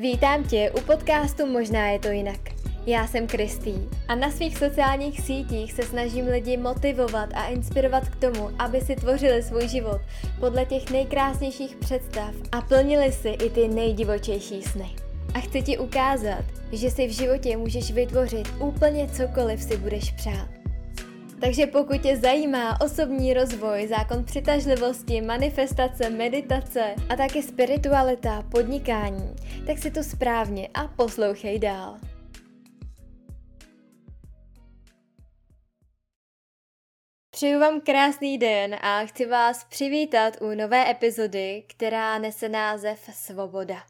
Vítám tě u podcastu Možná je to jinak. Já jsem Kristý a na svých sociálních sítích se snažím lidi motivovat a inspirovat k tomu, aby si tvořili svůj život podle těch nejkrásnějších představ a plnili si i ty nejdivočejší sny. A chci ti ukázat, že si v životě můžeš vytvořit úplně cokoliv si budeš přát. Takže pokud tě zajímá osobní rozvoj, zákon přitažlivosti, manifestace, meditace a také spiritualita, podnikání, tak si to správně a poslouchej dál. Přeju vám krásný den a chci vás přivítat u nové epizody, která nese název Svoboda.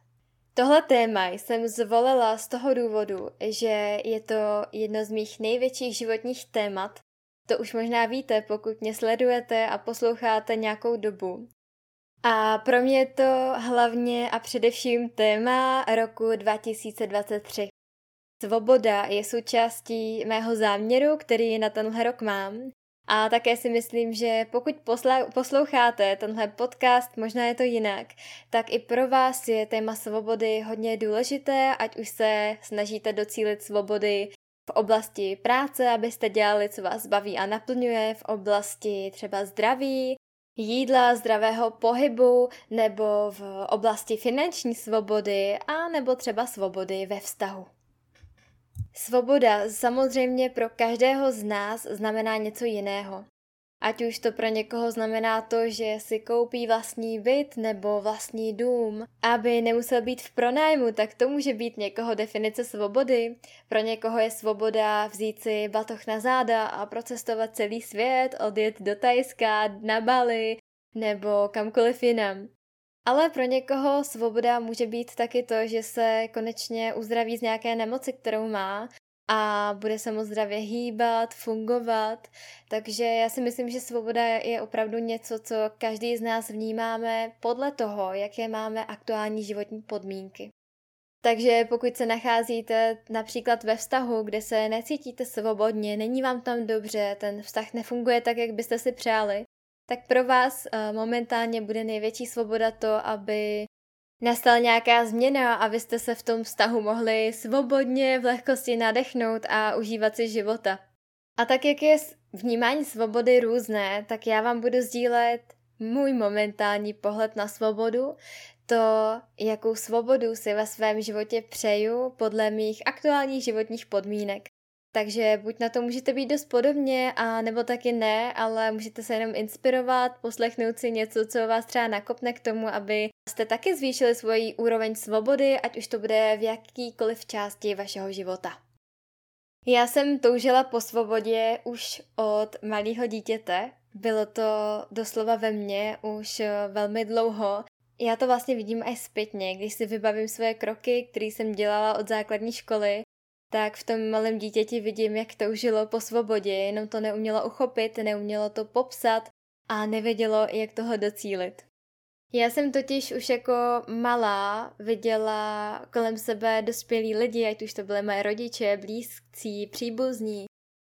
Tohle téma jsem zvolila z toho důvodu, že je to jedno z mých největších životních témat to už možná víte, pokud mě sledujete a posloucháte nějakou dobu. A pro mě je to hlavně a především téma roku 2023. Svoboda je součástí mého záměru, který na tenhle rok mám. A také si myslím, že pokud posloucháte tenhle podcast, možná je to jinak, tak i pro vás je téma svobody hodně důležité, ať už se snažíte docílit svobody v oblasti práce, abyste dělali, co vás baví a naplňuje, v oblasti třeba zdraví, jídla, zdravého pohybu nebo v oblasti finanční svobody a nebo třeba svobody ve vztahu. Svoboda samozřejmě pro každého z nás znamená něco jiného. Ať už to pro někoho znamená to, že si koupí vlastní byt nebo vlastní dům, aby nemusel být v pronájmu, tak to může být někoho definice svobody. Pro někoho je svoboda vzít si batoh na záda a procestovat celý svět, odjet do Tajska, na Bali nebo kamkoliv jinam. Ale pro někoho svoboda může být taky to, že se konečně uzdraví z nějaké nemoci, kterou má a bude se moc zdravě hýbat, fungovat. Takže já si myslím, že svoboda je opravdu něco, co každý z nás vnímáme podle toho, jaké máme aktuální životní podmínky. Takže pokud se nacházíte například ve vztahu, kde se necítíte svobodně, není vám tam dobře, ten vztah nefunguje tak, jak byste si přáli, tak pro vás eh, momentálně bude největší svoboda to, aby nastala nějaká změna a vy jste se v tom vztahu mohli svobodně v lehkosti nadechnout a užívat si života. A tak, jak je vnímání svobody různé, tak já vám budu sdílet můj momentální pohled na svobodu, to, jakou svobodu si ve svém životě přeju podle mých aktuálních životních podmínek. Takže buď na to můžete být dost podobně, a nebo taky ne, ale můžete se jenom inspirovat, poslechnout si něco, co vás třeba nakopne k tomu, aby jste taky zvýšili svoji úroveň svobody, ať už to bude v jakýkoliv části vašeho života. Já jsem toužila po svobodě už od malého dítěte. Bylo to doslova ve mně už velmi dlouho. Já to vlastně vidím i zpětně, když si vybavím svoje kroky, které jsem dělala od základní školy, tak v tom malém dítěti vidím, jak toužilo po svobodě, jenom to neumělo uchopit, neumělo to popsat a nevědělo, jak toho docílit. Já jsem totiž už jako malá viděla kolem sebe dospělí lidi, ať už to byly moje rodiče, blízcí, příbuzní,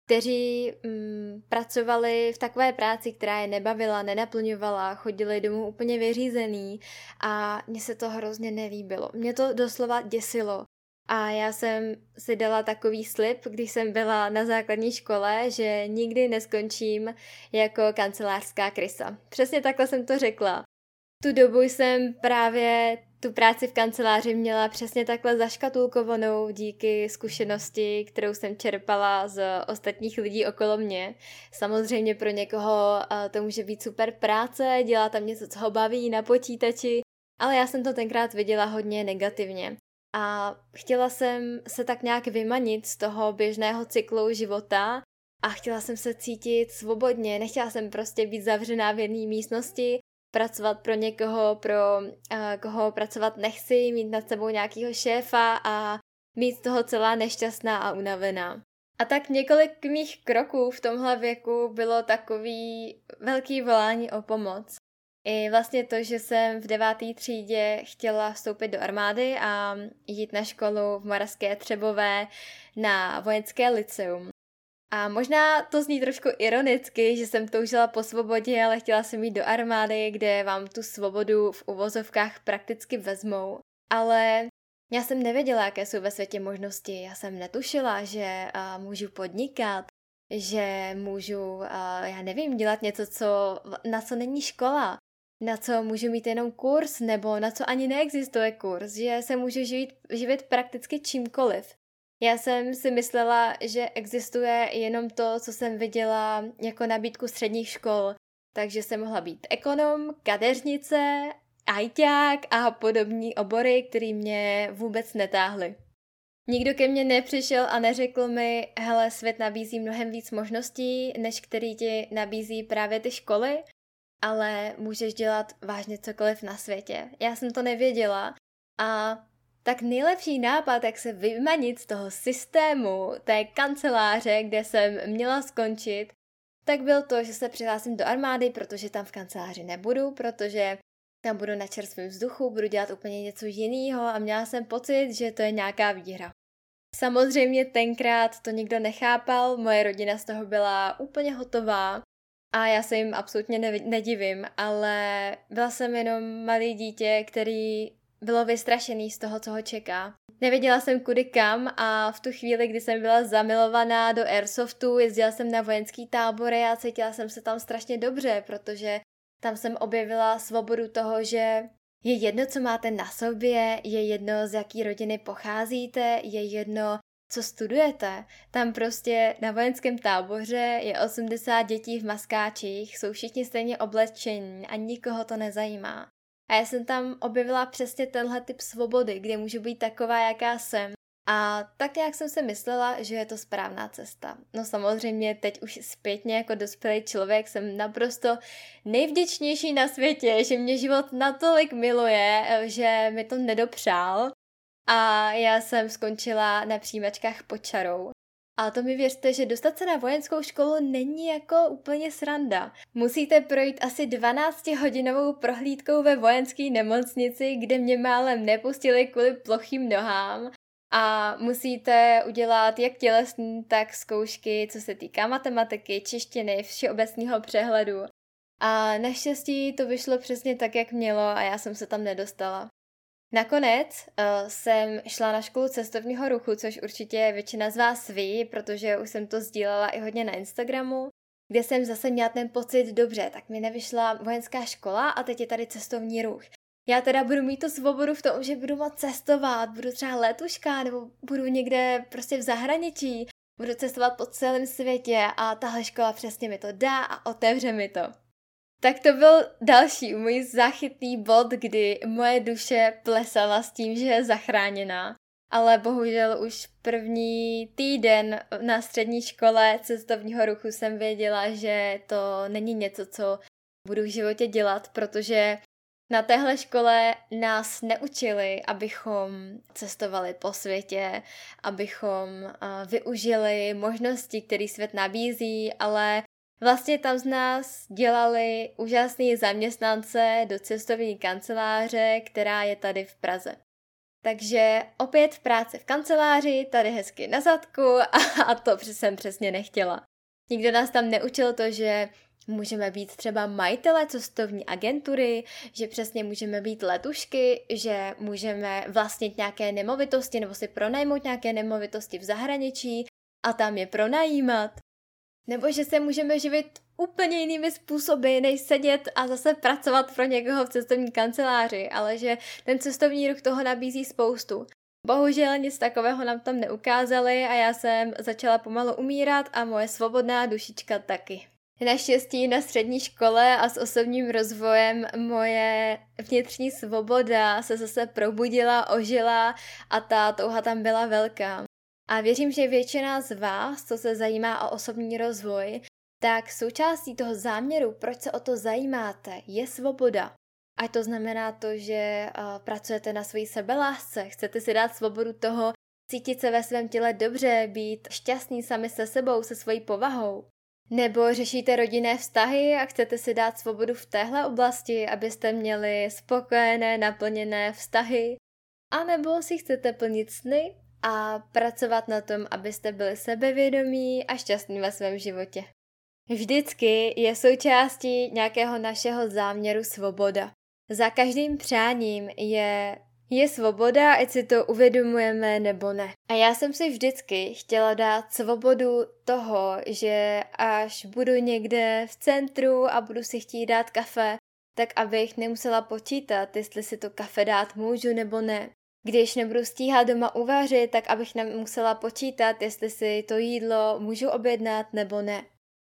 kteří mm, pracovali v takové práci, která je nebavila, nenaplňovala, chodili domů úplně vyřízený a mně se to hrozně nelíbilo. Mě to doslova děsilo, a já jsem si dala takový slib, když jsem byla na základní škole, že nikdy neskončím jako kancelářská krysa. Přesně takhle jsem to řekla. Tu dobu jsem právě tu práci v kanceláři měla přesně takhle zaškatulkovanou díky zkušenosti, kterou jsem čerpala z ostatních lidí okolo mě. Samozřejmě pro někoho to může být super práce, dělá tam něco, co ho baví na počítači, ale já jsem to tenkrát viděla hodně negativně. A chtěla jsem se tak nějak vymanit z toho běžného cyklu života a chtěla jsem se cítit svobodně, nechtěla jsem prostě být zavřená v jedné místnosti, pracovat pro někoho, pro uh, koho pracovat nechci, mít nad sebou nějakého šéfa a mít z toho celá nešťastná a unavená. A tak několik mých kroků v tomhle věku bylo takový velký volání o pomoc. I vlastně to, že jsem v deváté třídě chtěla vstoupit do armády a jít na školu v Moravské Třebové na vojenské liceum. A možná to zní trošku ironicky, že jsem toužila po svobodě, ale chtěla jsem jít do armády, kde vám tu svobodu v uvozovkách prakticky vezmou. Ale Já jsem nevěděla, jaké jsou ve světě možnosti. Já jsem netušila, že můžu podnikat, že můžu, já nevím, dělat něco, co, na co není škola, na co můžu mít jenom kurz, nebo na co ani neexistuje kurz, že se můžu živit, živit prakticky čímkoliv. Já jsem si myslela, že existuje jenom to, co jsem viděla jako nabídku středních škol, takže jsem mohla být ekonom, kadeřnice, ajťák a podobní obory, které mě vůbec netáhly. Nikdo ke mně nepřišel a neřekl mi, hele, svět nabízí mnohem víc možností, než který ti nabízí právě ty školy, ale můžeš dělat vážně cokoliv na světě. Já jsem to nevěděla a tak nejlepší nápad, jak se vymanit z toho systému, té kanceláře, kde jsem měla skončit, tak byl to, že se přihlásím do armády, protože tam v kanceláři nebudu, protože tam budu na čerstvém vzduchu, budu dělat úplně něco jiného a měla jsem pocit, že to je nějaká výhra. Samozřejmě tenkrát to nikdo nechápal, moje rodina z toho byla úplně hotová a já se jim absolutně nedivím, ale byla jsem jenom malý dítě, který bylo vystrašený z toho, co ho čeká. Nevěděla jsem kudy kam a v tu chvíli, kdy jsem byla zamilovaná do Airsoftu, jezdila jsem na vojenský tábory a cítila jsem se tam strašně dobře, protože tam jsem objevila svobodu toho, že je jedno, co máte na sobě, je jedno, z jaký rodiny pocházíte, je jedno, co studujete. Tam prostě na vojenském táboře je 80 dětí v maskáčích, jsou všichni stejně oblečení a nikoho to nezajímá. A já jsem tam objevila přesně tenhle typ svobody, kde můžu být taková, jaká jsem. A tak nějak jsem si myslela, že je to správná cesta. No samozřejmě teď už zpětně jako dospělý člověk jsem naprosto nejvděčnější na světě, že mě život natolik miluje, že mi to nedopřál. A já jsem skončila na přijímačkách pod čarou. A to mi věřte, že dostat se na vojenskou školu není jako úplně sranda. Musíte projít asi 12-hodinovou prohlídkou ve vojenské nemocnici, kde mě málem nepustili kvůli plochým nohám. A musíte udělat jak tělesní, tak zkoušky, co se týká matematiky, češtiny, všeobecného přehledu. A naštěstí to vyšlo přesně tak, jak mělo a já jsem se tam nedostala. Nakonec uh, jsem šla na školu cestovního ruchu, což určitě většina z vás ví, protože už jsem to sdílela i hodně na Instagramu, kde jsem zase měla ten pocit, dobře, tak mi nevyšla vojenská škola a teď je tady cestovní ruch. Já teda budu mít tu svobodu v tom, že budu moct cestovat, budu třeba letuška nebo budu někde prostě v zahraničí, budu cestovat po celém světě a tahle škola přesně mi to dá a otevře mi to. Tak to byl další můj záchytný bod, kdy moje duše plesala s tím, že je zachráněná. Ale bohužel už první týden na střední škole cestovního ruchu jsem věděla, že to není něco, co budu v životě dělat, protože na téhle škole nás neučili, abychom cestovali po světě, abychom využili možnosti, které svět nabízí, ale Vlastně tam z nás dělali úžasný zaměstnance do cestovní kanceláře, která je tady v Praze. Takže opět práce v kanceláři, tady hezky na zadku a, a to jsem přesně nechtěla. Nikdo nás tam neučil to, že můžeme být třeba majitele cestovní agentury, že přesně můžeme být letušky, že můžeme vlastnit nějaké nemovitosti nebo si pronajmout nějaké nemovitosti v zahraničí a tam je pronajímat. Nebo že se můžeme živit úplně jinými způsoby, než sedět a zase pracovat pro někoho v cestovní kanceláři, ale že ten cestovní ruch toho nabízí spoustu. Bohužel nic takového nám tam neukázali a já jsem začala pomalu umírat a moje svobodná dušička taky. Naštěstí na střední škole a s osobním rozvojem moje vnitřní svoboda se zase probudila, ožila a ta touha tam byla velká. A věřím, že většina z vás, co se zajímá o osobní rozvoj, tak součástí toho záměru, proč se o to zajímáte, je svoboda. A to znamená to, že uh, pracujete na své sebelásce, chcete si dát svobodu toho, cítit se ve svém těle dobře, být šťastný sami se sebou, se svojí povahou. Nebo řešíte rodinné vztahy a chcete si dát svobodu v téhle oblasti, abyste měli spokojené, naplněné vztahy. A nebo si chcete plnit sny a pracovat na tom, abyste byli sebevědomí a šťastní ve svém životě. Vždycky je součástí nějakého našeho záměru svoboda. Za každým přáním je je svoboda, ať si to uvědomujeme nebo ne. A já jsem si vždycky chtěla dát svobodu toho, že až budu někde v centru a budu si chtít dát kafe, tak abych nemusela počítat, jestli si to kafe dát můžu nebo ne. Když nebudu stíhat doma uvařit, tak abych nemusela počítat, jestli si to jídlo můžu objednat nebo ne.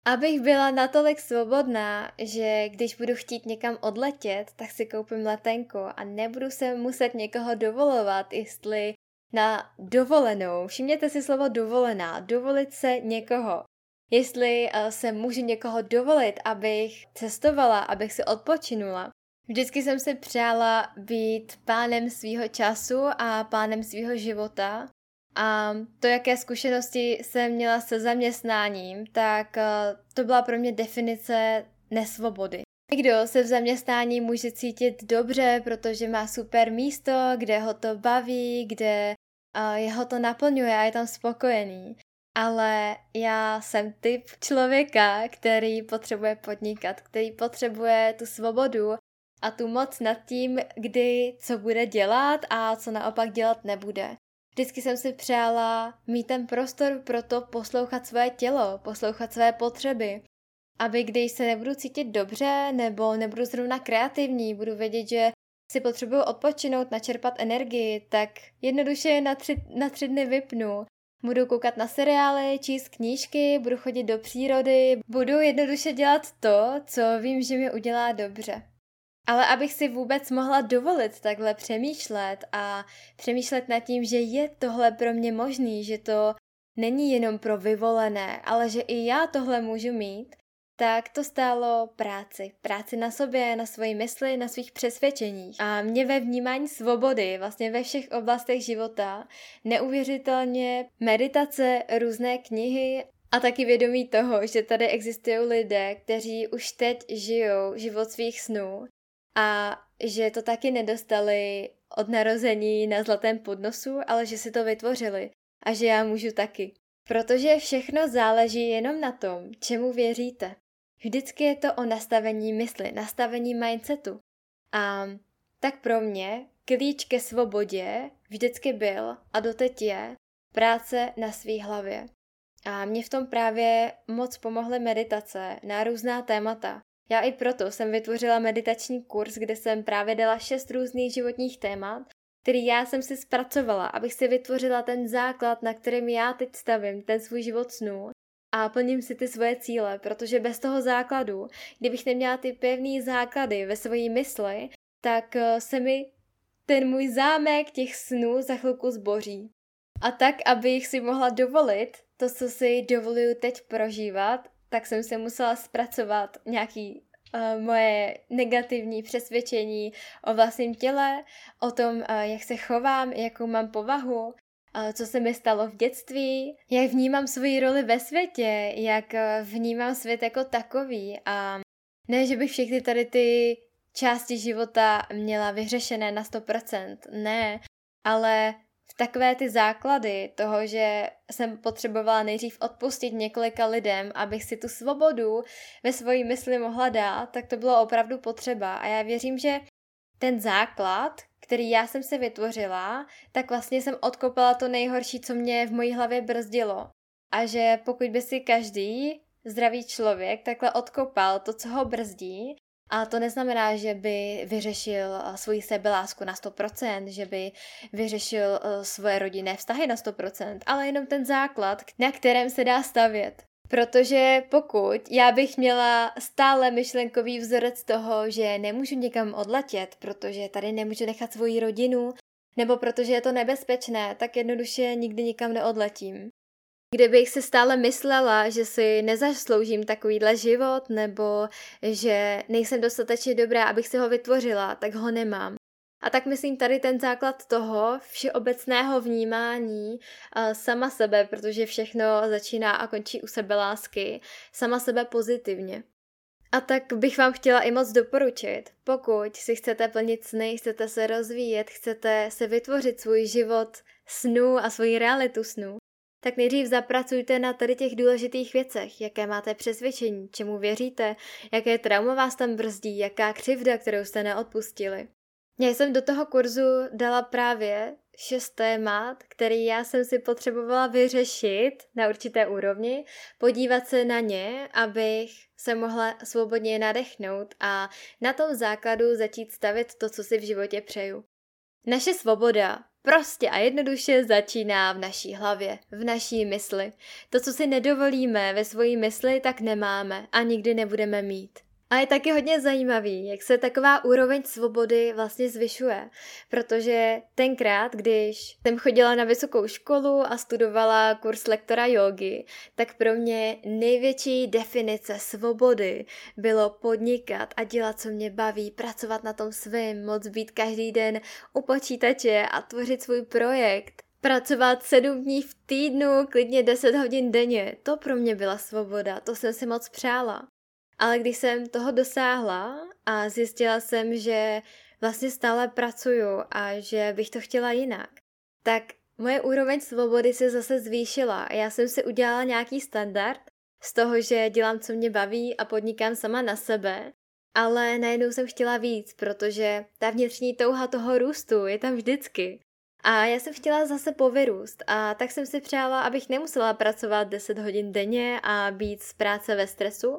Abych byla natolik svobodná, že když budu chtít někam odletět, tak si koupím letenku a nebudu se muset někoho dovolovat, jestli na dovolenou, všimněte si slovo dovolená, dovolit se někoho. Jestli uh, se můžu někoho dovolit, abych cestovala, abych si odpočinula. Vždycky jsem si přála být pánem svýho času a pánem svýho života a to, jaké zkušenosti jsem měla se zaměstnáním, tak eh, to byla pro mě definice nesvobody. Někdo se v zaměstnání může cítit dobře, protože má super místo, kde ho to baví, kde uh, jeho to naplňuje a je tam spokojený. Ale já jsem typ člověka, který potřebuje podnikat, který potřebuje tu svobodu a tu moc nad tím, kdy co bude dělat a co naopak dělat nebude. Vždycky jsem si přála mít ten prostor pro to poslouchat své tělo, poslouchat své potřeby. Aby když se nebudu cítit dobře nebo nebudu zrovna kreativní, budu vědět, že si potřebuju odpočinout, načerpat energii, tak jednoduše na tři, na tři dny vypnu. Budu koukat na seriály, číst knížky, budu chodit do přírody, budu jednoduše dělat to, co vím, že mi udělá dobře. Ale abych si vůbec mohla dovolit takhle přemýšlet a přemýšlet nad tím, že je tohle pro mě možný, že to není jenom pro vyvolené, ale že i já tohle můžu mít, tak to stálo práci. Práci na sobě, na svoji mysli, na svých přesvědčeních. A mě ve vnímání svobody, vlastně ve všech oblastech života, neuvěřitelně meditace, různé knihy a taky vědomí toho, že tady existují lidé, kteří už teď žijou život svých snů a že to taky nedostali od narození na zlatém podnosu, ale že si to vytvořili a že já můžu taky. Protože všechno záleží jenom na tom, čemu věříte. Vždycky je to o nastavení mysli, nastavení mindsetu. A tak pro mě klíč ke svobodě vždycky byl a doteď je práce na svý hlavě. A mě v tom právě moc pomohly meditace na různá témata. Já i proto jsem vytvořila meditační kurz, kde jsem právě dala šest různých životních témat, který já jsem si zpracovala, abych si vytvořila ten základ, na kterým já teď stavím ten svůj život snů a plním si ty svoje cíle, protože bez toho základu, kdybych neměla ty pevné základy ve své mysli, tak eh, se mi ten můj zámek těch snů za chvilku zboří. A tak, abych si mohla dovolit to, co si dovoluju teď prožívat, tak jsem se musela zpracovat nějaký uh, moje negativní přesvědčení o vlastním těle, o tom, uh, jak se chovám, jakou mám povahu, uh, co se mi stalo v dětství, jak vnímám svoji roli ve světě, jak vnímám svět jako takový. A ne, že bych všechny tady ty části života měla vyřešené na 100%, ne, ale takové ty základy toho, že jsem potřebovala nejdřív odpustit několika lidem, abych si tu svobodu ve svojí mysli mohla dát, tak to bylo opravdu potřeba. A já věřím, že ten základ, který já jsem si vytvořila, tak vlastně jsem odkopala to nejhorší, co mě v mojí hlavě brzdilo. A že pokud by si každý zdravý člověk takhle odkopal to, co ho brzdí, a to neznamená, že by vyřešil eh, svoji sebelásku na 100%, že by vyřešil eh, svoje rodinné vztahy na 100%, ale jenom ten základ, na kterém se dá stavět. Protože pokud já bych měla stále myšlenkový vzorec toho, že nemůžu někam odletět, protože tady nemůžu nechat svoji rodinu, nebo protože je to nebezpečné, tak jednoduše nikdy nikam neodletím. Kdybych si stále myslela, že si nezasloužím takovýhle život, nebo že nejsem dostatečně dobrá, abych si ho vytvořila, tak ho nemám. A tak myslím tady ten základ toho všeobecného vnímání uh, sama sebe, protože všechno začíná a končí u sebe lásky, sama sebe pozitivně. A tak bych vám chtěla i moc doporučit, pokud si chcete plnit sny, chcete se rozvíjet, chcete se vytvořit svůj život snů a svoji realitu snů, tak nejdřív zapracujte na tady těch důležitých věcech, jaké máte přesvědčení, čemu věříte, jaké trauma vás tam brzdí, jaká křivda, kterou jste neodpustili. Já jsem do toho kurzu dala právě šest témat, který já jsem si potřebovala vyřešit na určité úrovni, podívat se na ně, abych se mohla svobodně nadechnout a na tom základu začít stavit to, co si v životě přeju. Naše svoboda prostě a jednoduše začíná v naší hlavě, v naší mysli. To, co si nedovolíme ve svojí mysli, tak nemáme a nikdy nebudeme mít. A je taky hodně zajímavý, jak se taková úroveň svobody vlastně zvyšuje, protože tenkrát, když jsem chodila na vysokou školu a studovala kurz lektora jogy, tak pro mě největší definice svobody bylo podnikat a dělat, co mě baví, pracovat na tom svém, moc být každý den u počítače a tvořit svůj projekt. Pracovat sedm dní v týdnu, klidně 10 hodin denně, to pro mě byla svoboda, to jsem si moc přála. Ale když jsem toho dosáhla a zjistila jsem, že vlastně stále pracuju a že bych to chtěla jinak, tak moje úroveň svobody se zase zvýšila. Já jsem si udělala nějaký standard z toho, že dělám, co mě baví a podnikám sama na sebe, ale najednou jsem chtěla víc, protože ta vnitřní touha toho růstu je tam vždycky. A já jsem chtěla zase povyrůst a tak jsem si přála, abych nemusela pracovat 10 hodin denně a být z práce ve stresu,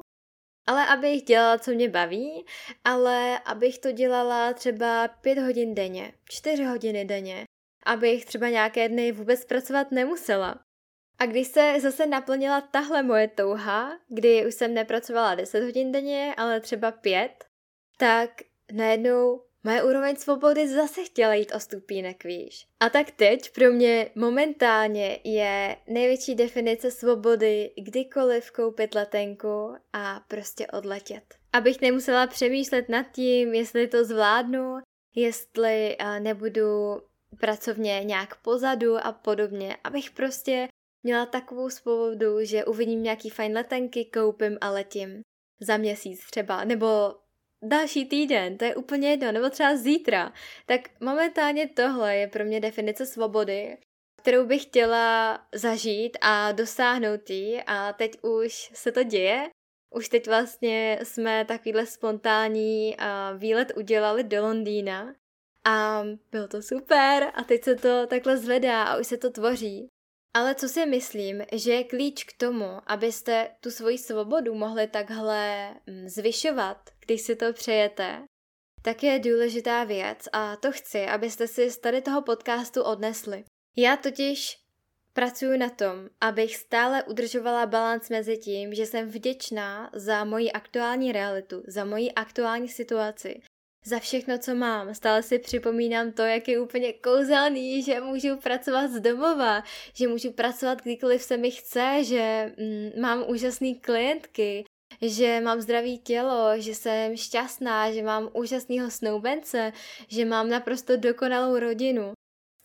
ale abych dělala, co mě baví, ale abych to dělala třeba pět hodin denně, čtyři hodiny denně, abych třeba nějaké dny vůbec pracovat nemusela. A když se zase naplnila tahle moje touha, kdy už jsem nepracovala 10 hodin denně, ale třeba pět, tak najednou Moje úroveň svobody zase chtěla jít o stupínek výš. A tak teď pro mě momentálně je největší definice svobody kdykoliv koupit letenku a prostě odletět. Abych nemusela přemýšlet nad tím, jestli to zvládnu, jestli nebudu pracovně nějak pozadu a podobně, abych prostě měla takovou svobodu, že uvidím nějaký fajn letenky, koupím a letím. Za měsíc třeba, nebo další týden, to je úplně jedno, nebo třeba zítra. Tak momentálně tohle je pro mě definice svobody, kterou bych chtěla zažít a dosáhnout jí a teď už se to děje. Už teď vlastně jsme takovýhle spontánní výlet udělali do Londýna a bylo to super a teď se to takhle zvedá a už se to tvoří. Ale co si myslím, že je klíč k tomu, abyste tu svoji svobodu mohli takhle mm, zvyšovat, když si to přejete, tak je důležitá věc a to chci, abyste si z tady toho podcastu odnesli. Já totiž pracuji na tom, abych stále udržovala balans mezi tím, že jsem vděčná za moji aktuální realitu, za moji aktuální situaci, za všechno, co mám. Stále si připomínám to, jak je úplně kouzelný, že můžu pracovat z domova, že můžu pracovat kdykoliv se mi chce, že mm, mám úžasné klientky, že mám zdravý tělo, že jsem šťastná, že mám úžasného snoubence, že mám naprosto dokonalou rodinu.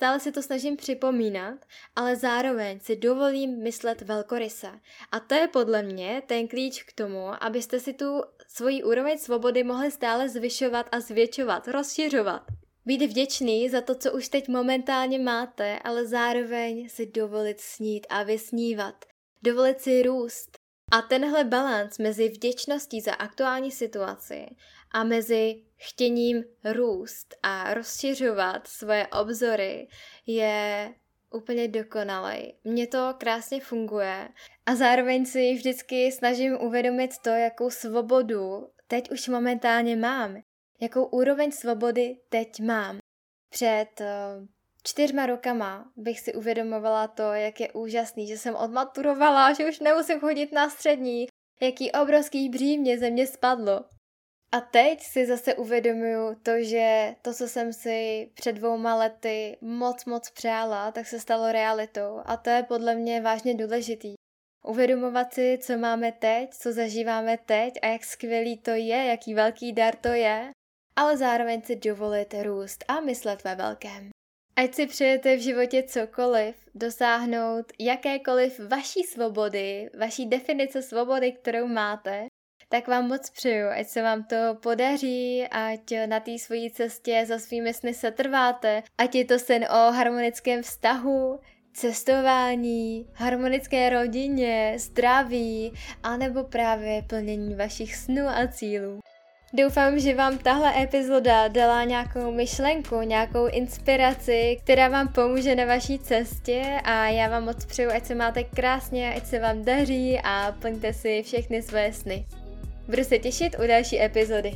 Stále si to snažím připomínat, ale zároveň si dovolím myslet velkoryse. A to je podle mě ten klíč k tomu, abyste si tu svoji úroveň svobody mohli stále zvyšovat a zvětšovat, rozšiřovat. Být vděčný za to, co už teď momentálně máte, ale zároveň si dovolit snít a vysnívat. Dovolit si růst. A tenhle balans mezi vděčností za aktuální situaci a mezi chtěním růst a rozšiřovat svoje obzory je úplně dokonalej. Mně to krásně funguje a zároveň si vždycky snažím uvědomit to, jakou svobodu teď už momentálně mám. Jakou úroveň svobody teď mám. Před uh, čtyřma rokama bych si uvědomovala to, jak je úžasný, že jsem odmaturovala, že už nemusím chodit na střední, jaký obrovský břímě ze mě spadlo. A teď si zase uvědomuju to, že to, co jsem si před dvouma lety moc, moc přála, tak se stalo realitou. A to je podle mě vážně důležitý. Uvědomovat si, co máme teď, co zažíváme teď a jak skvělý to je, jaký velký dar to je, ale zároveň si dovolit růst a myslet ve velkém. Ať si přejete v životě cokoliv, dosáhnout jakékoliv vaší svobody, vaší definice svobody, kterou máte, tak vám moc přeju, ať se vám to podaří, ať na té svojí cestě za svými sny se trváte, ať je to sen o harmonickém vztahu, cestování, harmonické rodině, zdraví, anebo právě plnění vašich snů a cílů. Doufám, že vám tahle epizoda dala nějakou myšlenku, nějakou inspiraci, která vám pomůže na vaší cestě a já vám moc přeju, ať se máte krásně, ať se vám daří a plňte si všechny své sny. Budu se těšit u další epizody.